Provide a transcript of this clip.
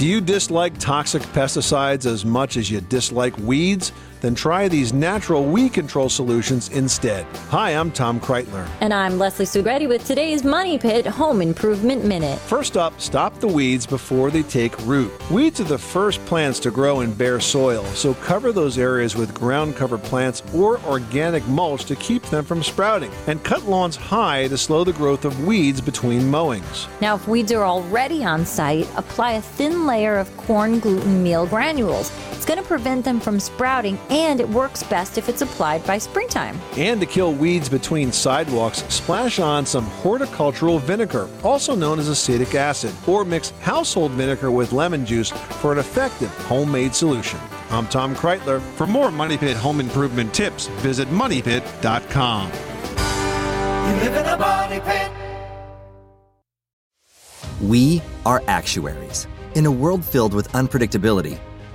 Do you dislike toxic pesticides as much as you dislike weeds? Then try these natural weed control solutions instead. Hi, I'm Tom Kraeutler. And I'm Leslie Segrete with today's Money Pit Home Improvement Minute. First up, stop the weeds before they take root. Weeds are the first plants to grow in bare soil, so cover those areas with ground cover plants or organic mulch to keep them from sprouting. And cut lawns high to slow the growth of weeds between mowings. Now, if weeds are already on site, apply a thin layer of corn gluten meal granules. It's going to prevent them from sprouting and it works best if it's applied by springtime. And to kill weeds between sidewalks, splash on some horticultural vinegar, also known as acetic acid, or mix household vinegar with lemon juice for an effective homemade solution. I'm Tom Kraeutler. For more Money Pit home improvement tips, visit MoneyPit.com. You live in a money pit. We are actuaries. In a world filled with unpredictability,